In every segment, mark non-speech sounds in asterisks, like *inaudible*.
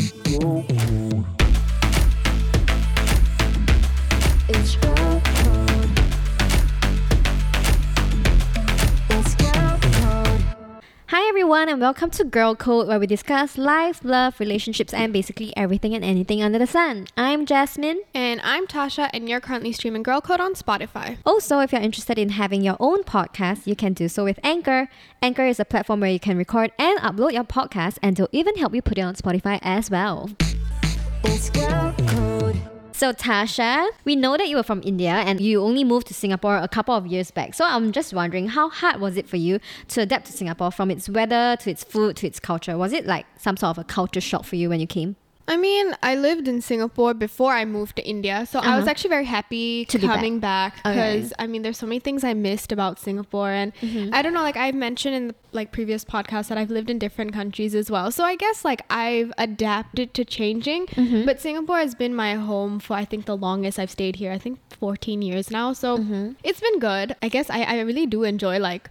It's and welcome to Girl Code where we discuss life, love, relationships and basically everything and anything under the sun. I'm Jasmine. And I'm Tasha, and you're currently streaming Girl Code on Spotify. Also, if you're interested in having your own podcast, you can do so with Anchor. Anchor is a platform where you can record and upload your podcast and they'll even help you put it on Spotify as well. It's girl code. So Tasha, we know that you were from India and you only moved to Singapore a couple of years back. So I'm just wondering how hard was it for you to adapt to Singapore from its weather to its food to its culture? Was it like some sort of a culture shock for you when you came? I mean, I lived in Singapore before I moved to India, so I was Uh-huh. actually very happy To back. coming back Okay. because I mean, there's so many things I missed about Singapore, and Mm-hmm. I don't know, like I've mentioned in the like previous podcasts that I've lived in different countries as well. So I guess like I've adapted to changing, Mm-hmm. but Singapore has been my home for I think the longest I've stayed here. I think 14 years now, so Mm-hmm. it's been good. I guess I I really do enjoy like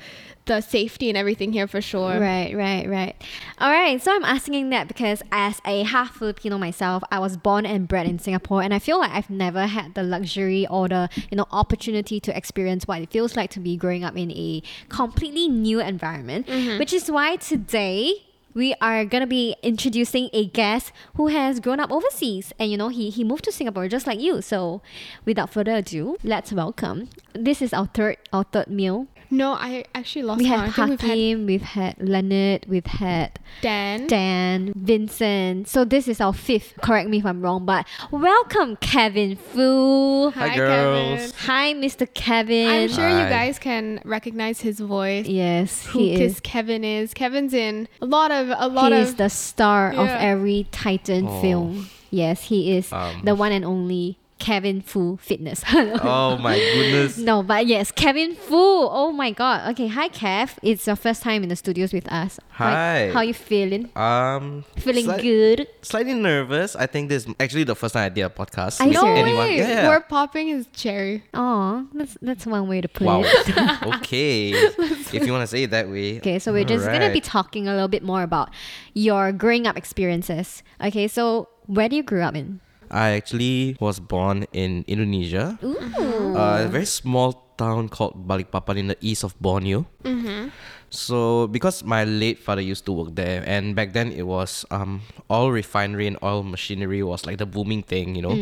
the safety and everything here for sure. Right, right, right. All right, so I'm asking that because as a half Filipino myself, I was born and bred in Singapore, and I feel like I've never had the luxury or the you know opportunity to experience what it feels like to be growing up in a completely new environment. Mm-hmm. Which is why today we are gonna be introducing a guest who has grown up overseas, and you know he he moved to Singapore just like you. So, without further ado, let's welcome. This is our third our third meal. No, I actually lost We count. have I think we've had Hakim, we've had Leonard, we've had Dan. Dan, Vincent. So this is our fifth. Correct me if I'm wrong, but welcome Kevin Fu. Hi, girls. Kevin. Hi, Mr. Kevin. I'm sure you guys can recognize his voice. Yes, Who he Kiss is. Kevin is. Kevin's in a lot of a lot He of is the star of every Titan Oh. film. Yes, he is Um. the one and only Kevin Fu Fitness. *laughs* Oh my goodness. No, but yes, Kevin Fu. Oh my god. Okay, hi Kev. It's your first time in the studios with us. Hi. How, you feeling? Um, Feeling slight- good? Slightly nervous. I think this is actually the first time I did a podcast. Are you with no anyone. way. Yeah, yeah. We're popping his cherry. Oh, that's that's one way to put Wow. it. *laughs* *laughs* okay. if you want to say it that way. Okay, so we're just gonna be talking a little bit more about your growing up experiences. Okay, so where do you grow up in? I actually was born in Indonesia, Ooh. uh, a very small town called Balikpapan in the east of Borneo. Mm-hmm. So because my late father used to work there, and back then it was um oil refinery and oil machinery was like the booming thing, you know.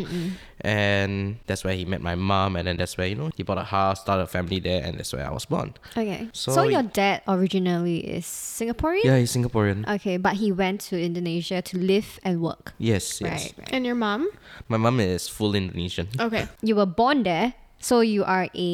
And that's where he met my mom, and then that's where you know he bought a house, started a family there, and that's where I was born. Okay, so, So your dad originally is Singaporean. Yeah, he's Singaporean. Okay, but he went to Indonesia to live and work. yes, yes. Right, right. And your mom? My mom is full Indonesian. Okay. You were born there, so you are a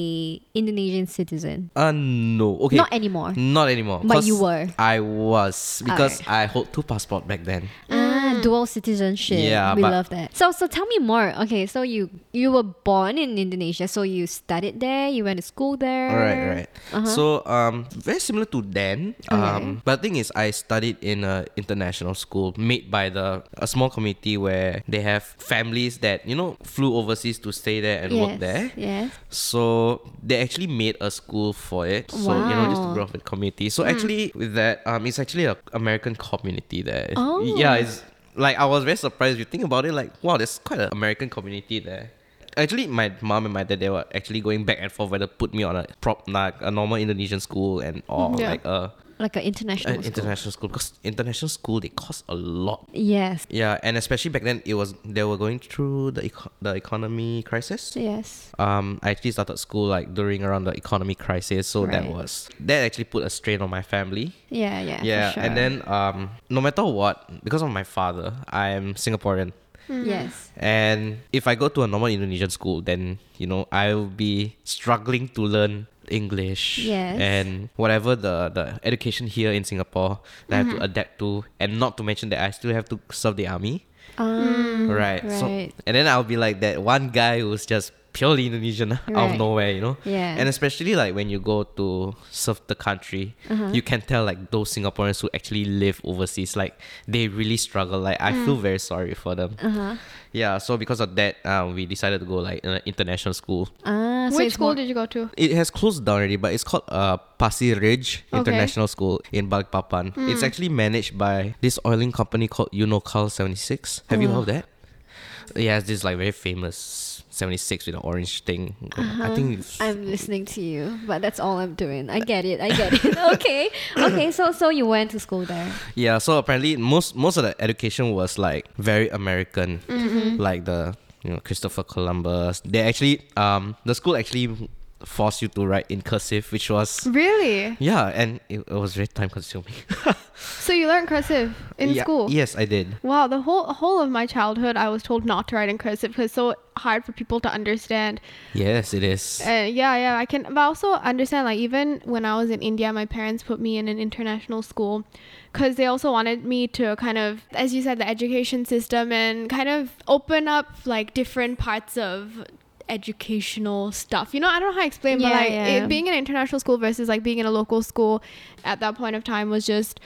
Indonesian citizen. Uh no, okay. Not anymore. Not anymore. But you were. I was because I hold two passport back then. Ah, dual citizenship. Yeah, we love that. So, so tell me more. Okay, so you you were born in Indonesia, so you studied there. You went to school there. Right, right. Uh-huh. So um, very similar to Dan. Um, but the thing is, I studied in a international school made by the a small community where they have families that you know flew overseas to stay there and yes. work there. Yes. So they actually made a school for it. So you know, just to Wow. grow up with community. So actually, with that, um, it's actually a American community there. Oh. Yeah, it's like I was very surprised. You think about it, like wow, there's quite an American community there. Actually, my mom and my dad they were actually going back and forth whether to put me on a prop like a normal Indonesian school and or mm, Yeah. like a, Like an international an school. international school because international school they cost a lot. Yes. Yeah, and especially back then it was they were going through the eco- the economy crisis Yes. um, I actually started school like during around the economy crisis, so that was that actually put a strain on my family. Yeah, yeah. yeah, for sure. and then um, no matter what, because of my father, I am Singaporean, Yes. and if I go to a normal Indonesian school, then you know I will be struggling to learn English Yes. and whatever the the education here in Singapore that I have Mm-hmm. to adapt to, and not to mention that I still have to serve the army. Um, Right. So Right. and then I'll be like that one guy who's just purely Indonesian *laughs* out of nowhere, you know? Yeah. And especially like when you go to serve the country, Uh-huh. you can tell like those Singaporeans who actually live overseas, like they really struggle. Like I Mm. feel very sorry for them. Uh-huh. Yeah, so because of that, um, we decided to go like an international school. Ah, so Which school more- did you go to? It has closed down already, but it's called uh, Pasir Ridge Okay. International School in Balikpapan. It's actually managed by this oiling company called Unocal 76. Have you heard of that? Yeah, it's this like very famous 76 with an orange thing. I think it's- I'm listening to you, but that's all I'm doing. I get it. I *laughs* get it. okay. Okay. So so you went to school there. Yeah, so apparently most most of the education was like very American, like the you know Christopher Columbus. They actually um the school actually forced you to write in cursive, which was Really? yeah, and it, it was very time consuming. *laughs* So you learned cursive in Yeah, school? Yes, I did. Wow, the whole whole of my childhood, I was told not to write in cursive because it's so hard for people to understand. Yes, it is. Uh, yeah, yeah, I can. But I also understand, like, even when I was in India, my parents put me in an international school because they also wanted me to kind of, as you said, the education system and kind of open up like different parts of educational stuff. You know, I don't know how to explain, but like yeah. It, being in an international school versus like being in a local school at that point of time was just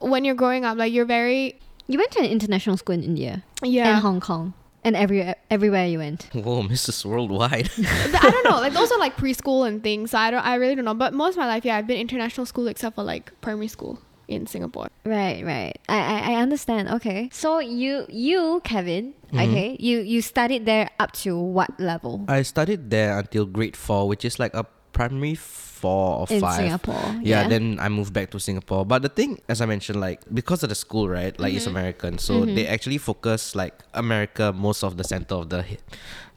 when you're growing up, like you're very You went to an international school in India yeah. and Hong Kong and every everywhere you went. *laughs* Whoa, Mrs. Worldwide. *laughs* I don't know. Like those are like preschool and things. So I don't. I really don't know. But most of my life, yeah, I've been international school except for like primary school in Singapore. Right, right. I, I, I understand. Okay. So you you Kevin, Mm-hmm. okay, you you studied there up to what level I studied there until grade four, which is like a primary four or in five. Singapore? Yeah, then I moved back to Singapore. But the thing, as I mentioned, like because of the school, right? Like it's American, so they actually focus like America most of the center of the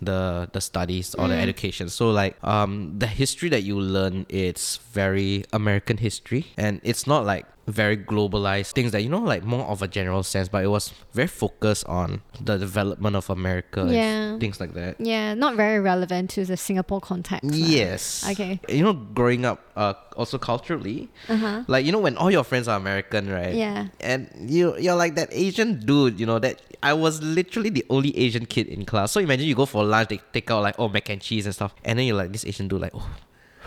the the studies or the education. So like um the history that you learn it's very American history, and it's not like very globalized things that you know like more of a general sense but it was very focused on the development of america Yeah. things like that yeah, not very relevant to the Singapore context. Yes. Okay. You know, growing up, uh, also culturally, Uh-huh. like you know, when all your friends are American, right? Yeah. And you you're like that Asian dude, you know that I was literally the only Asian kid in class. So imagine you go for lunch, they take out like oh mac and cheese and stuff, and then you're like this Asian dude like oh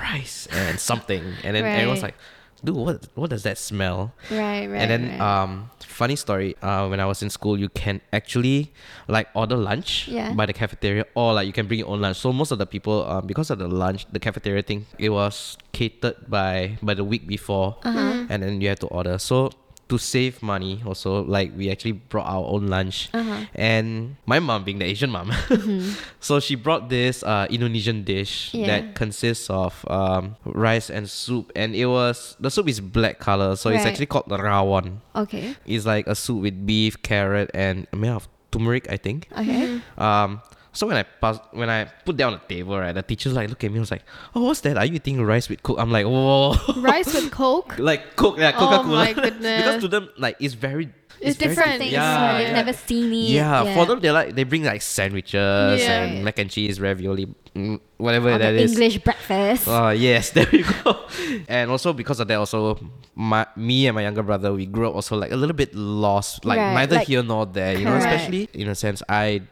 rice and something, and then everyone's like, dude, what what does that smell? Right, right. and then right. um funny story uh when i was in school you can actually like order lunch Yeah. by the cafeteria or like you can bring your own lunch so most of the people um because of the lunch the cafeteria thing it was catered by by the week before Uh-huh. and then you had to order so to save money also like we actually brought our own lunch Uh-huh. and my mom being the asian mom *laughs* so she brought this uh, indonesian dish Mm-hmm. Yeah. that consists of um, rice and soup and it was the soup is black color so it's actually called the rawon okay. it's like a soup with beef, carrot, and made of turmeric, I think. Okay. Um, so when I pass, when I put down the table, right, the teacher's like look at me, I was like, "Oh, what's that? Are you eating rice with coke?" I'm like, "Whoa!" *laughs* Rice with Coke. *laughs* like coke, yeah, Oh Coca Cola. Oh my *laughs* goodness. because to them, like it's very, It's very different. Things Yeah, uh, they've yeah. never seen it. Yeah, for them they like they bring like sandwiches Yeah. and mac and cheese, ravioli, mm, whatever Or that the is. English breakfast. Oh yes, there we go. and also because of that, also my me and my younger brother, we grew up also like a little bit lost, like Right, neither like- here nor there. You know, especially in a sense. I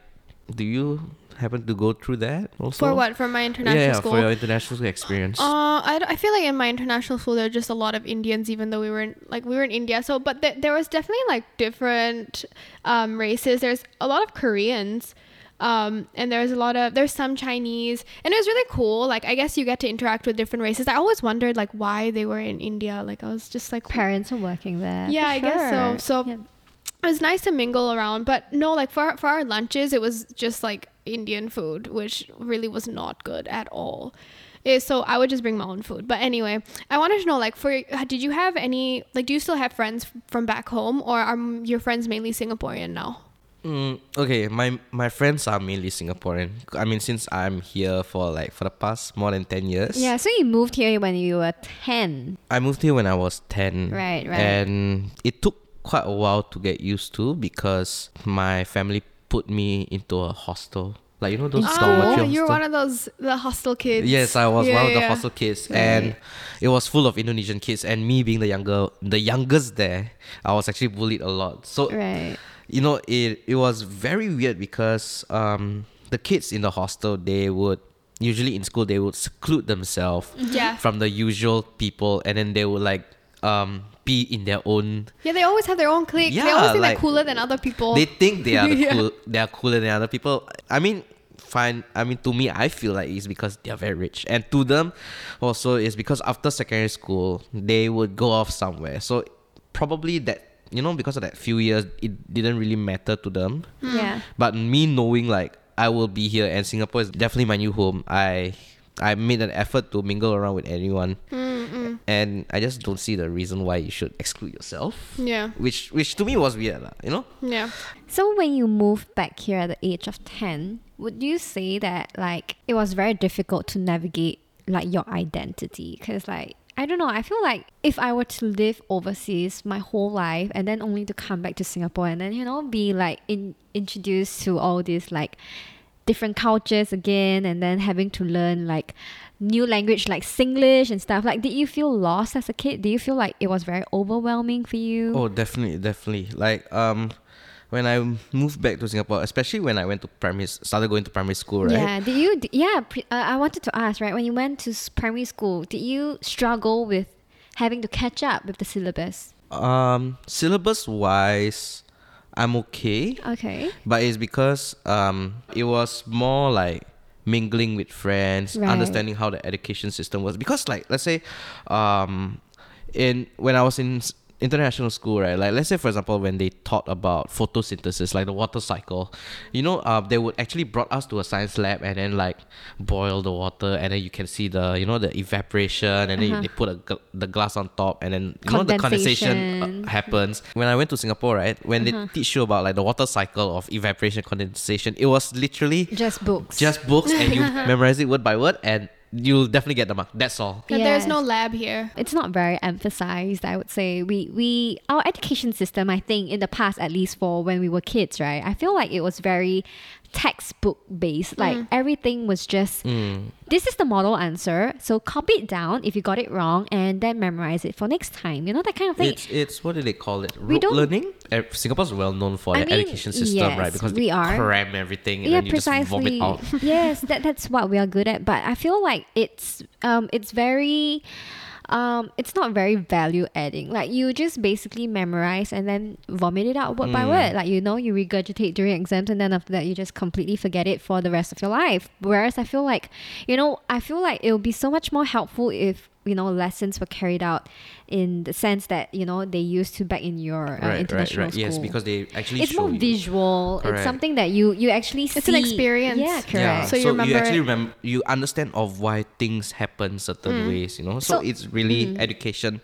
do you happen to go through that also? For what? For my international yeah, yeah, school? for your international school experience. Uh, I, d- I feel like in my international school there are just a lot of Indians, even though we were in like we were in India. So, but th- there was definitely like different um, races. There's a lot of Koreans, um, and there's a lot of there's some Chinese, and it was really cool. Like I guess you get to interact with different races. I always wondered like why they were in India. Like I was just like Parents are working there. Yeah, for I guess so. So- Yeah. It was nice to mingle around, but no, like for for our lunches, it was just like Indian food, which really was not good at all. Eh, so I would just bring my own food. But anyway, I wanted to know, like, for did you have any, like, do you still have friends from back home, or are your friends mainly Singaporean now? Mm, okay, my my friends are mainly Singaporean. I mean, since I'm here for like for the past more than ten years. Yeah, so you moved here when you were 10. I moved here when I was 10. Right, right. And it took quite a while to get used to because my family put me into a hostel. Like, you know, those In dormitory? Oh, you're one of those the hostel kids. Yes, I was Yeah, one of the yeah. hostel kids, and it was full of Indonesian kids. And me being the younger, the youngest there, I was actually bullied a lot. So Right. you know, it it was very weird because um the kids in the hostel they would usually in school they would seclude themselves Yeah. from the usual people, and then they would like um be in their own Yeah, they always have their own clique. Yeah, they always think like- they're cooler than other people. they think they are the *laughs* Yeah. cool they are cooler than other people i mean fine. I mean to me I feel like it's because they're very rich. And to them also is because after secondary school they would go off somewhere. So probably that you know, because of that few years it didn't really matter to them. Yeah. But me knowing like I will be here and Singapore is definitely my new home, I I made an effort to mingle around with anyone. And I just don't see the reason why you should exclude yourself. Yeah. Which which to me was weird. lah, You know? Yeah. So when you moved back here at the age of 10, would you say that like it was very difficult to navigate like your identity cuz like I don't know, I feel like if I were to live overseas my whole life and then only to come back to Singapore and then you know be like in, introduced to all these like different cultures again and then having to learn like new language like Singlish and stuff. Like did you feel lost as a kid? Did you feel like it was very overwhelming for you? Oh, definitely, definitely. Like um, when I moved back to Singapore, especially when I went to primary, started going to primary school, right? Yeah. Did you? Yeah. Pre- uh, I wanted to ask. Right. When you went to primary school, did you struggle with having to catch up with the syllabus? Um, syllabus wise, I'm okay, Okay. but it's because um, it was more like mingling with friends, Right. understanding how the education system was. Because like let's say, um, in when I was in international school, right? Like let's say for example, when they taught about photosynthesis, like the water cycle, you know, uh, they would actually brought us to a science lab and then like boil the water, and then you can see the you know the evaporation, and then Uh-huh. they put a the glass on top, and then you know the condensation Condensation. uh, happens. When I went to Singapore, right, when Uh-huh. they teach you about like the water cycle of evaporation, condensation, it was literally Just books. just books, and you *laughs* memorize it word by word, and you'll definitely get the mark. That's all. But there's no lab here. it's not very emphasized i would say we we our education system i think in the past at least for when we were kids right i feel like it was very textbook based like everything was just this is the model answer so copy it down if you got it wrong and then memorize it for next time you know that kind of thing It's it's what do they call it? We Rote don't- learning. Singapore's well known for I their mean, education system, right? Because we they are. cram everything and yeah then you just precisely vomit out. *laughs* yes that, that's what we are good at but i feel like it's um it's very um it's not very value adding. Like you just basically memorize and then vomit it out word Mm. by word. Like you know you regurgitate during exams and then after that you just completely forget it for the rest of your life. Whereas i feel like you know i feel like it would be so much more helpful if you know lessons were carried out in the sense that you know they used to back in your uh, right, right, international right. school Yes, because they actually it's show more you. visual. Correct. It's something that you you actually see. It's an experience. Yeah, correct. Yeah, So so, you remember you actually it. remember, you understand of why things happen certain ways, you know. So, So- it's really education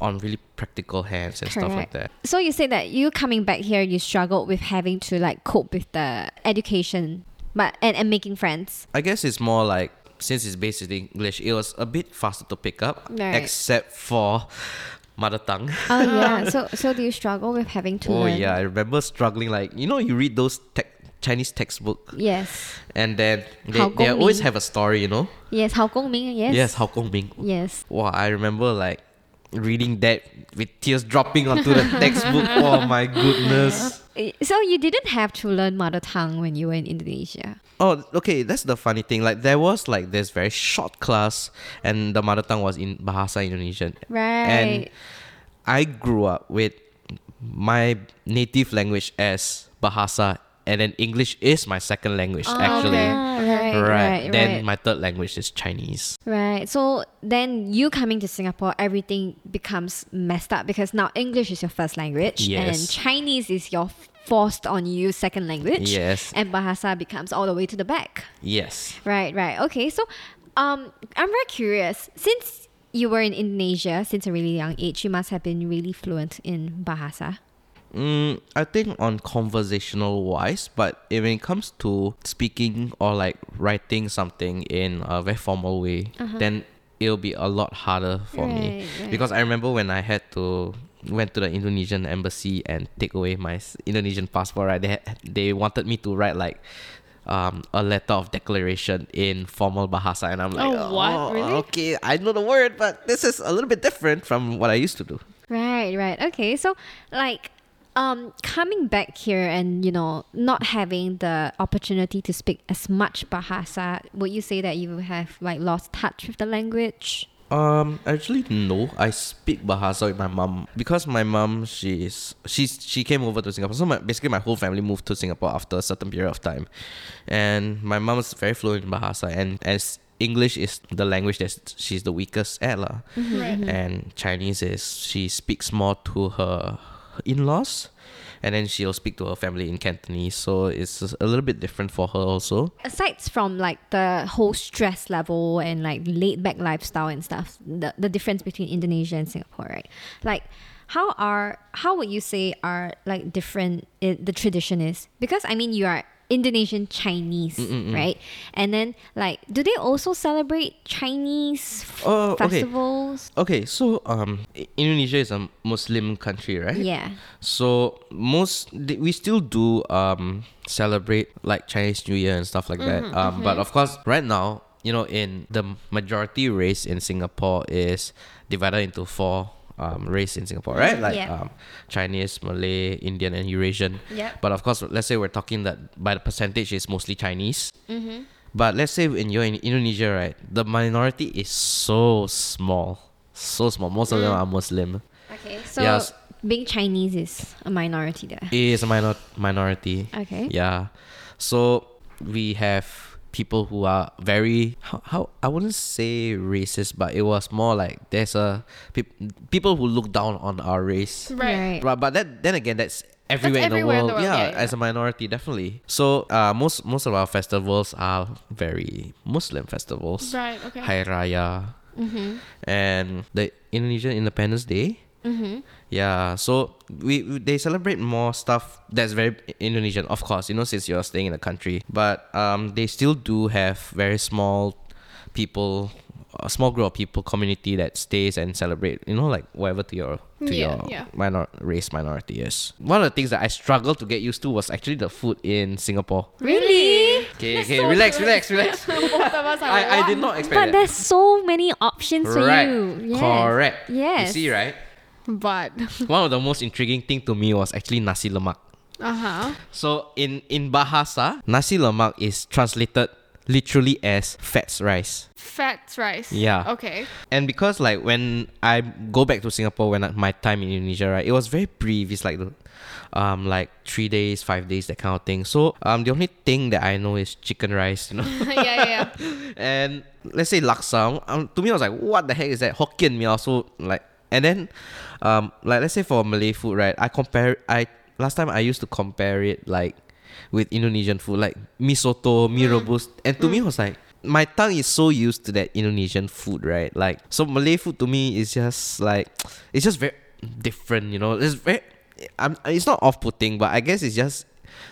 on really practical hands and stuff like that. So you say that you coming back here, you struggled with having to like cope with the education, but and, and making friends. I guess it's more like since it's based in English, it was a bit faster to pick up, Right. except for mother tongue. *laughs* Oh yeah. *laughs* so so do you struggle with having to oh learn? yeah, I remember struggling. Like you know, you read those tech Chinese textbook, Yes. and then they, they always have a story, you know. Yes. How Gong Ming. Yes. Yes, Hao Gong Ming. Yes. Wow, I remember like reading that with tears dropping onto the *laughs* textbook. Oh my goodness. So you didn't have to learn mother tongue when you were in Indonesia. Oh, okay. That's the funny thing. Like there was like this very short class, and the mother tongue was in Bahasa Indonesian. Right. And I grew up with my native language as Bahasa, and then English is my second language actually. Ah, right, Right. right, Then right. my third language is Chinese. Right. So then you coming to Singapore, everything becomes messed up because now English is your first language and Chinese is your forced on you second language. Yes. And Bahasa becomes all the way to the back. Yes. Right, right. Okay. So um I'm very curious. Since you were in Indonesia since a really young age, you must have been really fluent in Bahasa. Mm, I think on conversational wise, but when it comes to speaking or like writing something in a very formal way, then it'll be a lot harder for me Uh-huh. Right, right. because I remember when I had to went to the Indonesian embassy and take away my Indonesian passport. Right, they they wanted me to write like. Um, a letter of declaration in formal bahasa, and I'm like, Oh, what? Really? Okay, I know the word, but this is a little bit different from what I used to do. Right, right. Okay. So like um coming back here and you know not having the opportunity to speak as much bahasa, would you say that you have like lost touch with the language? Um, actually no. I speak Bahasa with my mom because my mom she's she's she came over to Singapore. So my, basically my whole family moved to Singapore after a certain period of time, and my mom's very fluent in Bahasa and as English is the language that she's the weakest at lah. Right. and Chinese is she speaks more to her in-laws, and then she'll speak to her family in Cantonese. So it's a little bit different for her also. Aside from like the whole stress level and like laid back lifestyle and stuff, the, the difference between Indonesia and Singapore, right? Like how are how would you say are like different i the tradition is? Because I mean you are Indonesian Chinese, right? And then like do they also celebrate Chinese f- Oh, festivals? Okay, so um, Indonesia is a Muslim country, right? Yeah. So most we still do um celebrate like Chinese New Year and stuff like that. Um, but of course, right now, you know, in the majority race in Singapore is divided into four um race in Singapore, right? Like Yeah. um Chinese, Malay, Indian, and Eurasian. Yep. But of course, let's say we're talking that by the percentage is mostly Chinese. Mm-hmm. But let's say when you're in Indonesia, right, the minority is so small, so small. Most of them are Muslim. Okay. So Yes. being Chinese is a minority there. It is a minor- minority. Okay. Yeah. So we have people who are very how, how I wouldn't say racist, but it was more like there's a peop people who look down on our race. Right. But but that then again that's everywhere, in, the everywhere in world. the world, Yeah, yeah, as a minority, definitely. So uh most most of our festivals are very Muslim festivals. Right. Okay. Hari Raya Mm-hmm. and the Indonesian Independence Day. Mm-hmm. Yeah, so we, we they celebrate more stuff that's very Indonesian, of course. You know, since you're staying in the country, but um, they still do have very small people, a small group of people, community that stays and celebrate. You know, like whatever to your to Yeah, your yeah. minor race minority is. One of the things that I struggled to get used to was actually the food in Singapore. Really? Okay, okay, relax, relax, relax. *laughs* Both of us are I, I did not expect But that. there's so many options for right, you. Yes. correct. Yes. You see, right? But *laughs* One of the most intriguing thing to me was actually nasi lemak. uh huh. So in in Bahasa, nasi lemak is translated literally as fats rice. Fats rice. Yeah. Okay. And because like when I go back to Singapore when I, my time in Indonesia, right, it was very brief. It's like the um like three days, five days, that kind of thing. So um the only thing that I know is chicken rice, you know. *laughs* yeah, yeah, yeah. *laughs* and let's say laksa, um, to me I was like, what the heck is that? Hokkien mee also like, and then, um, like let's say for Malay food, right? I compare, I last time I used to compare it like with Indonesian food, like mi soto, mi rebus, and to me it was like. My tongue is so used to that Indonesian food, right? Like, so Malay food to me is just like, it's just very different, you know. It's very, I'm, it's not off-putting, but I guess it's just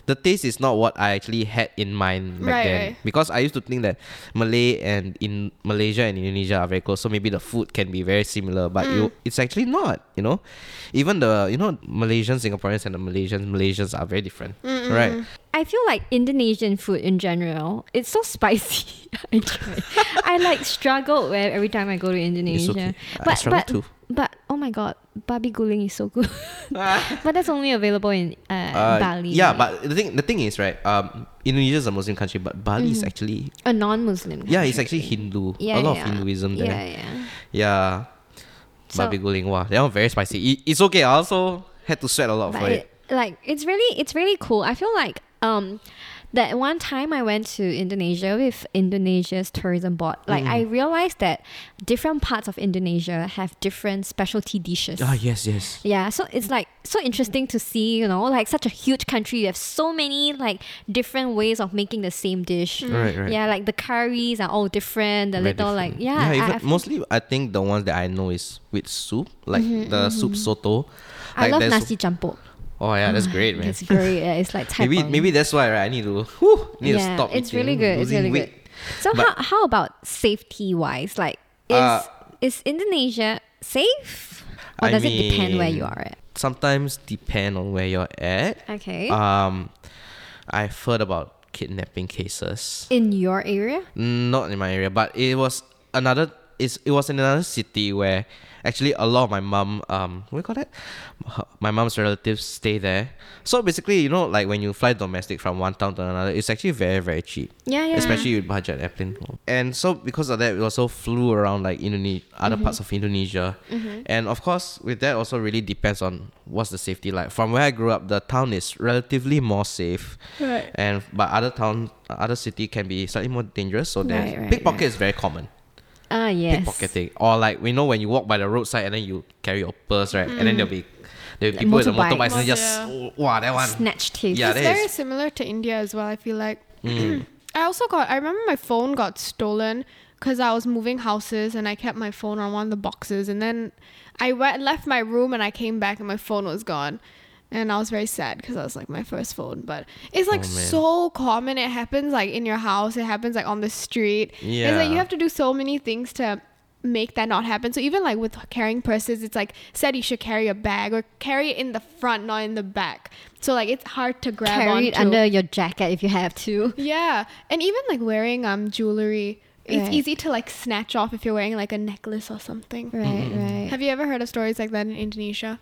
the taste is not what I actually had in mind back Right, then right. because I used to think that Malay and in Malaysia and Indonesia are very close, so maybe the food can be very similar, but you, mm. it's actually not. You know, even the you know Malaysian Singaporeans and the Malaysians Malaysians are very different, right? I feel like Indonesian food in general, it's so spicy. *laughs* I. I like struggle where every time I go to Indonesia. okay. I But struggle but too. But oh my god, babi guling is so good. *laughs* *laughs* but that's only available in uh, Uh, Bali. Yeah, but the thing the thing is right. Um, Indonesia is a Muslim country, but Bali is actually a non-Muslim. yeah, it's actually Hindu. Yeah, a lot yeah. of Hinduism there. Yeah, yeah. Yeah. So- Babi guling, wow, that one very spicy. It, it's okay. I also had to sweat a lot for it. it, like it's really it's really cool. I feel like um that one time I went to Indonesia with Indonesia's tourism board, like Mm. I realized that different parts of Indonesia have different specialty dishes. Ah, yes, yes. Yeah, so it's like so interesting to see, you know, like such a huge country, you have so many like different ways of making the same dish. Right, right. Yeah, like the curries are all different. The Very little like different. yeah, I- even, I, feel- mostly I think the ones that I know is with soup, like the soup soto. I love there's- nasi campur. Oh yeah, that's great, man. It's great. Yeah, it's like *laughs* maybe Taipei. maybe that's why right. I need to whew, need yeah, to stop. it's eating, really good. It's really weight. good. So But- how how about safety wise? Like is Uh, is Indonesia safe? Or I does it depend where you are at? Sometimes depend on where you're at. Okay. Um, I've heard about kidnapping cases. In your area? Not in my area, but it was another it's, it was in another city where actually a lot of my mom um what do you call that? My mom's relatives stay there. So basically you know like when you fly domestic from one town to another it's actually very very cheap. Yeah, yeah. especially with budget airplane. And so because of that we also flew around like Indonesia other parts of Indonesia. And of course with that also really depends on what's the safety. Like from where I grew up the town is relatively more safe. Right. and but other town other city can be slightly more dangerous. So that Right, right, pickpocket right. is very common Ah, yes. pickpocketing or like we know when you walk by the roadside and then you carry your purse right and then there'll be there'll be Like people with the motorbikes and just Yeah. wow that one Snatch tips. Yeah, it's very is- similar to India as well. I feel like. Mm. *clears throat* I also got. I remember my phone got stolen because I was moving houses and I kept my phone on one of the boxes, and then I went left my room and I came back and my phone was gone. And I was very sad because I was like my first phone, but it's like Oh, so common. It happens like in your house. It happens like on the street. It's like you have to do so many things to make that not happen. So even like with carrying purses, it's like said you should carry a bag or carry it in the front, not in the back. So like it's hard to grab Carry it under your jacket if you have to. Yeah, and even like wearing um jewelry, it's Right. easy to like snatch off if you're wearing like a necklace or something. Right, right. Have you ever heard of stories like that in Indonesia?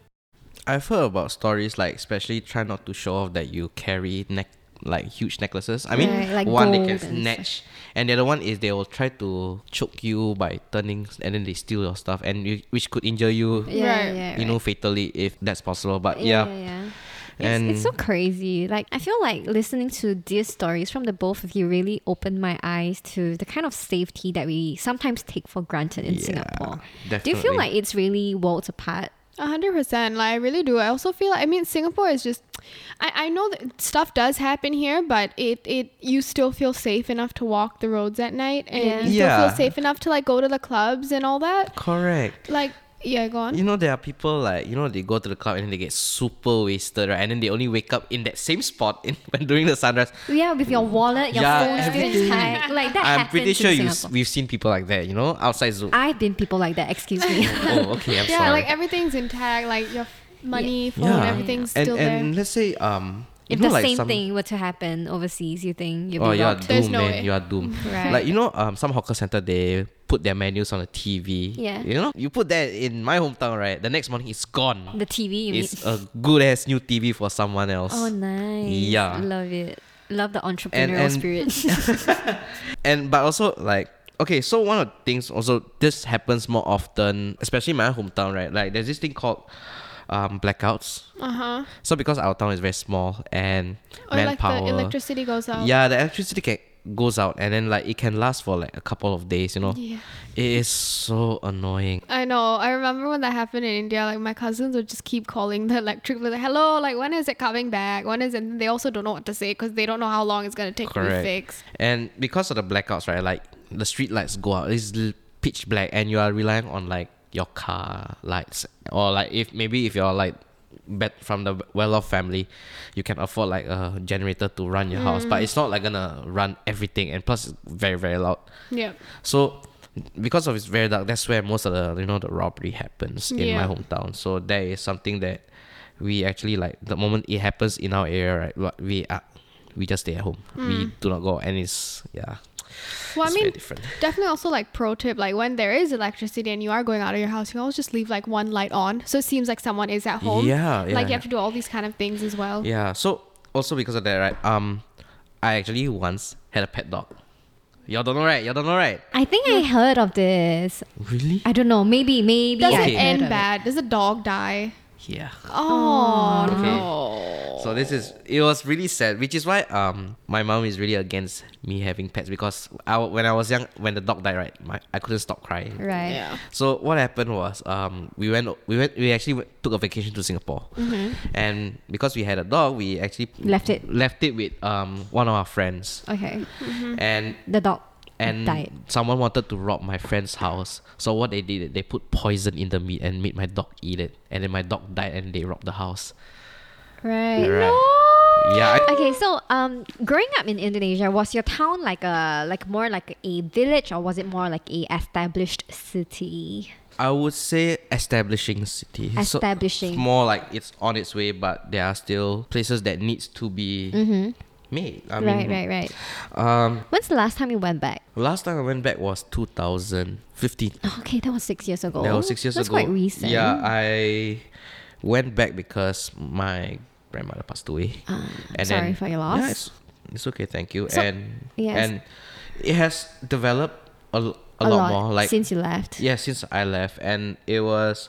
I've heard about stories like especially try not to show off that you carry neck like huge necklaces. I mean, Right, like one they can gold and snatch, and the other one is they will try to choke you by turning, and then they steal your stuff, and you, which could injure you, yeah, Right. yeah, you know, fatally if that's possible. But yeah, yeah, yeah. And- it's, it's so crazy. Like I feel like listening to these stories from the both of you really opened my eyes to the kind of safety that we sometimes take for granted in Yeah, Singapore. Do you feel like it's really worlds apart? A hundred percent. Like I really do. I also feel. I mean, Singapore is just. I, I know that stuff does happen here, but it, it you still feel safe enough to walk the roads at night, and Yeah. you still Yeah. feel safe enough to like go to the clubs and all that. correct. Like yeah, go on. You know, there are people like you know they go to the club and then they get super wasted, right? And then they only wake up in that same spot in *laughs* when during the sunrise. Yeah, with your wallet, your Yeah, phone still everything. intact. Like that I'm happens pretty sure in you Singapore. we've seen people like that. You know, outside zoo. I've been people like that. Excuse me. *laughs* oh, okay. I'm yeah, sorry. like everything's intact. Like your f- money, phone, Yeah. everything's and still and there. let's say um, you if know, the like same some, thing were to happen overseas, you think you'll Oh, be you are robbed? There's doomed, no man. way. You are doomed. *laughs* Right. Like you know, um, some hawker center they put their menus on the TV. Yeah. You know, you put that in my hometown, right? The next morning it's gone. The TV, you mean? It's a good ass new TV for someone else. Oh, nice. Yeah. Love it. Love the entrepreneurial and- *laughs* spirit. *laughs* And but also like okay, so one of the things also this happens more often, especially in my hometown, right? Like there's this thing called um blackouts. Uh huh. So because our town is very small and Or like manpower, the electricity goes out. yeah, the electricity can, goes out and then like it can last for like a couple of days. You know, Yeah. it is so annoying. I know. I remember when that happened in India. Like my cousins would just keep calling the electric. Like, hello, like when is it coming back? When is it? And they also don't know what to say because they don't know how long it's gonna take to Correct. be fixed. And because of the blackouts, right? Like the street lights go out. It's pitch black, and you are relying on like your car lights, or like if maybe if you're like bet from the well-off family, you can afford like a generator to run your house, but it's not like gonna run everything, and plus it's very very loud. Yeah. So because of it's very dark, that's where most of the you know the robbery happens in Yeah. my hometown. So that is something that we actually like the moment it happens in our area, right? We are we just stay at home. We mm. do not go, and it's yeah. Well, I mean, very different. definitely also like pro tip. Like when there is electricity and you are going out of your house, you can always just leave like one light on, so it seems like someone is at home. Yeah, yeah. Like you have to do all these kind of things as well. Yeah. So also because of that, right? Um, I actually once had a pet dog. Y'all don't know, right? Y'all don't know, right? I think I heard of this. Really? I don't know. Maybe, maybe. Does I it end bad? Does a dog die? Yeah. Oh, Okay. no. So this is it was really sad, which is why um my mom is really against me having pets because I, when I was young, when the dog died, right, my I couldn't stop crying. Right. Yeah. So what happened was um we went we went we actually went, took a vacation to Singapore, and because we had a dog, we actually Left it. left it with um one of our friends, Okay. and The dog and died. someone wanted to rob my friend's house. So what they did, they put poison in the meat and made my dog eat it, and then my dog died, and they robbed the house. Right. Right. Yeah. I, Okay, so um, growing up in Indonesia, was your town like a like more like a village or was it more like a established city? I would say establishing city. So Establishing. more like it's on its way, but there are still places that needs to be Mm-hmm. Made. I right, mean, right, right. Um, When's the last time you went back? last time I went back was 2015. Okay, that was six years ago. That was six years That's ago. quite recent. Yeah, I went back because my grandmother passed away. Uh, and sorry then, for your loss. Yeah, it's, it's okay, thank you. So- and yes. and it has developed a lot, lot more. Like since you left. yeah, since I left, and it was,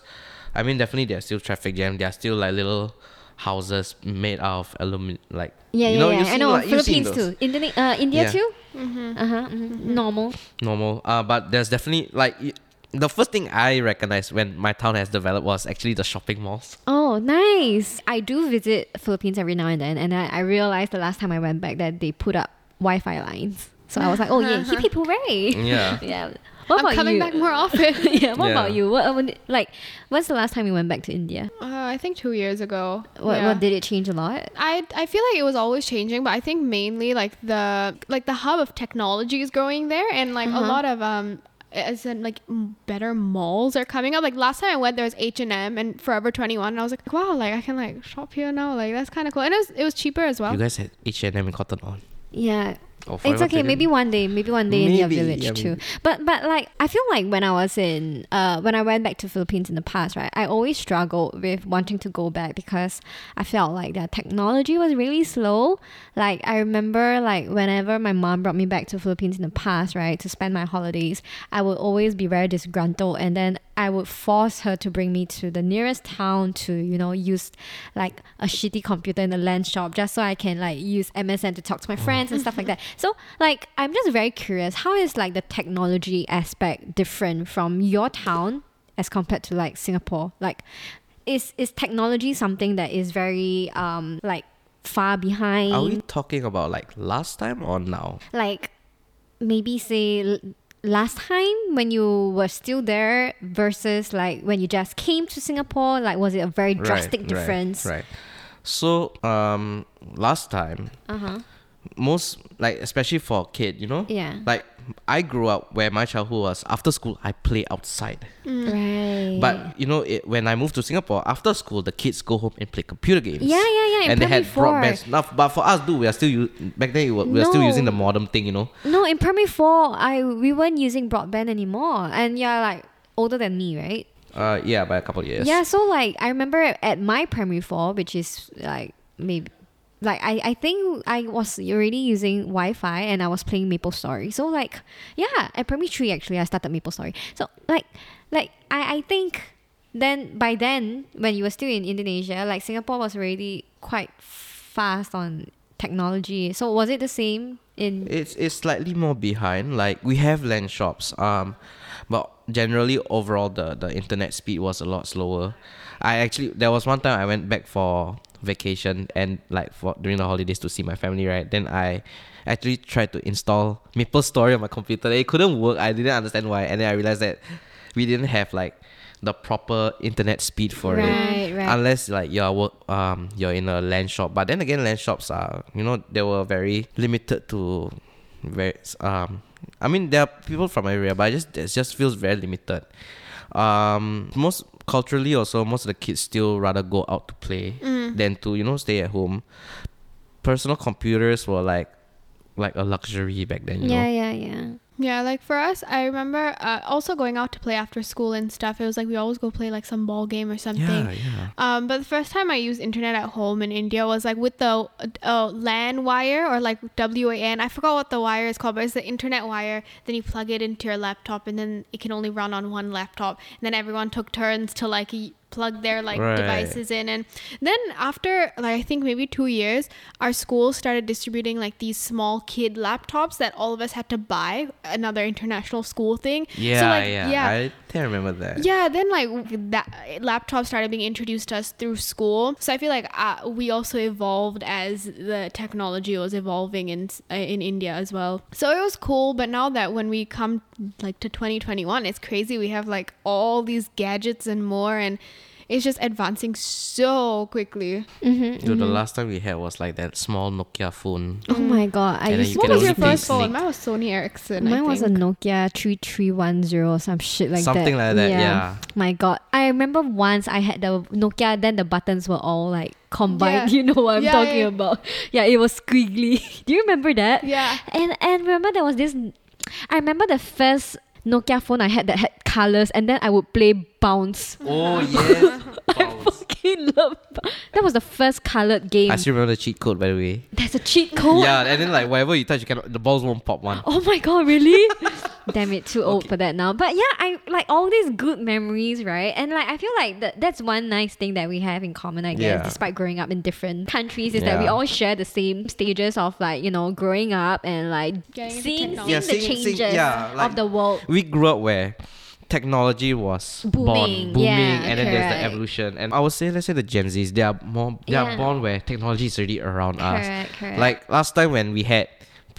I mean, definitely there's still traffic jam. There are still like little houses made out of aluminum, like Yeah, you yeah, know, yeah. you've I know. like- Philippines too. Indone- uh, India Yeah. too. Mm-hmm. Uh huh. Normal. normal. Uh, but there's definitely like y- the first thing I recognized when my town has developed was actually the shopping malls. Oh, nice. I do visit Philippines every now and then, and I, I realized the last time I went back that they put up Wi-Fi lines. So I was like, oh yeah, hippie hooray. Yeah. *laughs* yeah. What I'm about coming you? back more often. *laughs* yeah. What Yeah. about you? What when- like? When's the last time you went back to India? Uh, I think two years ago. What, Yeah. what did it change a lot? I I feel like it was always changing, but I think mainly like the like the hub of technology is growing there, and like a Uh-huh. lot of um. As in, like better malls are coming up. Like last time I went, there was H and M and Forever Twenty One, and I was like, wow, like I can like shop here now. Like that's kind of cool, and it was it was cheaper as well. You guys had H and M and Cotton On. Yeah. It's okay. 21? Maybe one day. Maybe one day in your village yeah, too. But but like I feel like when I was in uh when I went back to Philippines in the past, right? I always struggled with wanting to go back because I felt like their technology was really slow. Like I remember like whenever my mom brought me back to Philippines in the past, right, to spend my holidays, I would always be very disgruntled and then I would force her to bring me to the nearest town to, you know, use like a shitty computer in the LAN shop just so I can like use MSN to talk to my friends and stuff like that. So like I'm just very curious, how is like the technology aspect different from your town as compared to like Singapore? Like is is technology something that is very um like far behind? Are we talking about like last time or now? like maybe say last time when you were still there versus like when you just came to Singapore like was it a very drastic Right, difference Right. right. So um, last time, uh-huh most like especially for a kid, you know, yeah like I grew up where my childhood was after school I play outside. right But you know, it, when I moved to Singapore after school, the kids go home and play computer games. yeah yeah yeah in and they primary had four broadband. Now, but for us, dude, we are still u- back then. We were, we were still using the modem thing, you know. no in primary four I we weren't using broadband anymore and you're like older than me right Uh, yeah, by a couple of years. Yeah, so like I remember at my primary four, which is like maybe like I, I think I was already using Wi-Fi and I was playing Maple Story. So like yeah, at primary three actually I started Maple Story. So like like I, I think then by then when you were still in Indonesia, like Singapore was already quite fast on technology. So was it the same in It's it's slightly more behind. Like we have LAN shops, um, but generally overall the the internet speed was a lot slower. I actually there was one time I went back for vacation and like for during the holidays to see my family. Right, then I actually tried to install Maple Story on my computer. It couldn't work. I didn't understand why, and then I realized that we didn't have like the proper internet speed for it right, right. unless like you're work um you're in a LAN shop but then again LAN shops are you know they were very limited to very um i mean there are people from area but it just it just feels very limited um most culturally also most of the kids still rather go out to play than to you know stay at home. Personal computers were like like a luxury back then you yeah, know? yeah, yeah. Yeah, like for us, I remember uh, also going out to play after school and stuff. It was like we always go play like some ball game or something. yeah yeah Um, but the first time I used internet at home in India was like with the uh, LAN wire or like WAN. I forgot what the wire is called, but it's the internet wire. Then you plug it into your laptop, and then it can only run on one laptop. And then everyone took turns to like plug their like Right. devices in. And then after like I think maybe two years, our school started distributing like these small kid laptops that all of us had to buy. Another international school thing. yeah So, like, yeah yeah. i can't remember that Yeah, then like that laptop started being introduced to us through school. So I feel like uh, we also evolved as the technology was evolving in uh, in India as well. So it was cool, but now that when we come like to 2021, it's crazy. We have like all these gadgets and more and is just advancing so quickly. Mm-hmm, Dude, the last time we had was like that small Nokia phone. Oh my god! I used you What was your first phone? Mine was Sony Ericsson. I Mine was a. Nokia 3310 or some shit like that. Something like that, yeah. My god. I remember once I had the Nokia, then the buttons were all like combined. Yeah. *laughs* You know what I'm Yeah, talking yeah. about. Yeah, it was squiggly. *laughs* Do you remember that? Yeah. And and remember there was this I remember the first Nokia phone I had that had colors and then I would play bounce. Oh yes. *laughs* Fucking love That was the first colored game. I still remember the cheat code by the way. There's a cheat code. Yeah, and then like whatever you touch, you cannot. The balls won't pop one. Oh my god, really? *laughs* Damn it, too old for that now. But yeah, I like all these good memories, right? And like I feel like that that's one nice thing that we have in common, I guess, Yeah. despite growing up in different countries, is that we all share the same stages of like, you know, growing up and like Getting seeing, seeing technology. Yeah, the seeing- seeing- changes yeah, like- of the world. We grew up where technology was Booming, born, booming, yeah, and then there's the evolution. And I would say, let's say the Gen Zs, they are more, they Yeah. are born where technology is already around us. Correct, correct. Like last time when we had,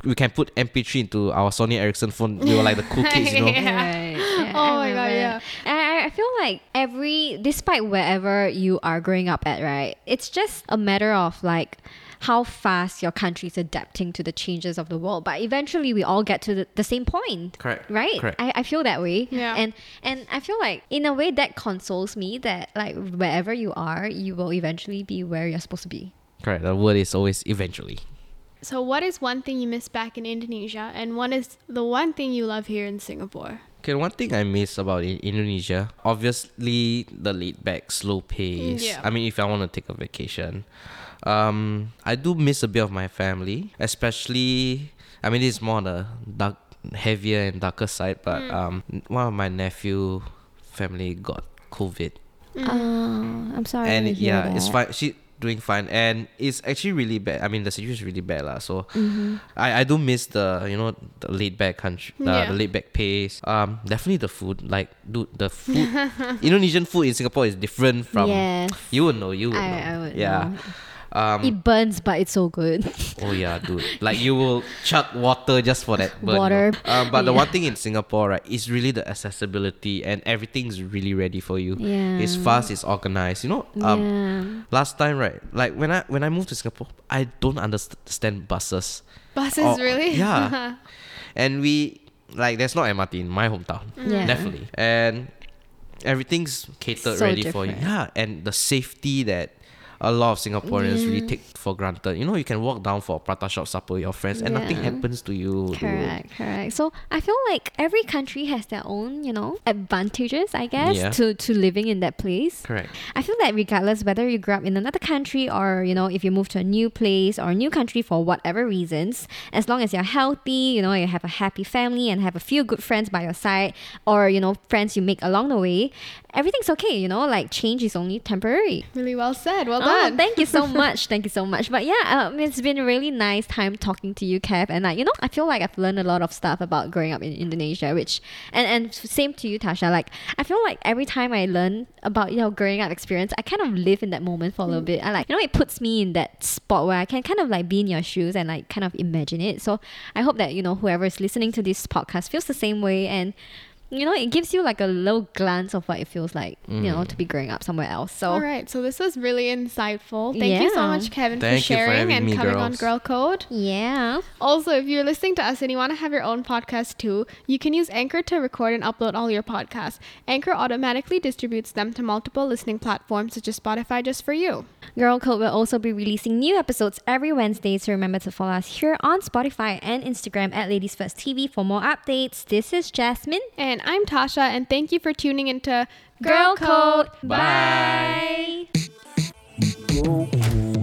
we can put MP3 into our Sony Ericsson phone. We were like the cool kids, you *laughs* know. Yeah. Right. Yeah, Oh I my God, remember. yeah. And I, I feel like every, despite wherever you are growing up at, right, it's just a matter of like how fast your country is adapting to the changes of the world. But eventually, we all get to the, the same point. Correct. Right? Correct. I, I feel that way. Yeah. And and I feel like in a way that consoles me that like wherever you are, you will eventually be where you're supposed to be. Correct. The word is always eventually. So, what is one thing you miss back in Indonesia, and what is the one thing you love here in Singapore? Okay, one thing I miss about in Indonesia, obviously the laid back, slow pace. Yeah. I mean, if I want to take a vacation, um, I do miss a bit of my family, especially. I mean, it's more on the dark, heavier and darker side, but Mm. um, one of my nephew family got COVID, Oh, I'm sorry. and to it- hear yeah, it's fine. She doing fine, and it's actually really bad. I mean, the situation is really bad, lah. So Mm-hmm. I, I do miss the you know the laid back country, the, Yeah. the laid back pace. Um, definitely the food. Like, dude, the food, *laughs* Indonesian food in Singapore is different from. Yes. You would know. You would I- know. I would yeah. know. Um. It burns, but it's so good. *laughs* oh yeah, dude. Like you will chuck water just for that burn. Water. Um, but the one thing in Singapore, right, is really the accessibility and everything's really ready for you. Yeah. It's fast. It's organized. You know. Um. yeah. Last time, right, like when I when I moved to Singapore, I don't understand buses. Buses, Oh, really? yeah. *laughs* and we like there's not MRT in my hometown, Yeah. definitely, and everything's catered So ready for you. Yeah, and the safety that a lot of Singaporeans really mm. take for granted. You know, you can walk down for a prata shop supper with your friends, and nothing happens to you. dude. Correct, correct. So I feel like every country has their own, you know, advantages, I guess, Yeah. to, to living in that place. Correct. I feel that regardless whether you grew up in another country or, you know, if you move to a new place or a new country for whatever reasons, as long as you're healthy, you know, you have a happy family and have a few good friends by your side or, you know, friends you make along the way, everything's okay, you know, like change is only temporary. Really well said. Well Oh, done. thank you so *laughs* much. thank you so much. But yeah, um, it's been a really nice time talking to you, Kev. And like, you know, I feel like I've learned a lot of stuff about growing up in Indonesia, which, and, and same to you, Tasha. Like, I feel like every time I learn about, you know, growing up experience, I kind of live in that moment for a little bit. I like, you know, it puts me in that spot where I can kind of like be in your shoes and like kind of imagine it. So I hope that, you know, whoever is listening to this podcast feels the same way and you know, it gives you like a little glance of what it feels like, you know, mm. to be growing up somewhere else. So All right, so this was really insightful. Thank you so much, Kevin, Thank for you for sharing and me, coming on girls. Girl Code. yeah. Also, if you're listening to us and you want to have your own podcast too, you can use Anchor to record and upload all your podcasts. Anchor automatically distributes them to multiple listening platforms such as Spotify just for you. Girl Code will also be releasing new episodes every Wednesday, so remember to follow us here on Spotify and Instagram at Ladies First TV for more updates. This is Jasmine. And I'm Tasha, and thank you for tuning into Girl, Girl Code. Code. Bye. Bye.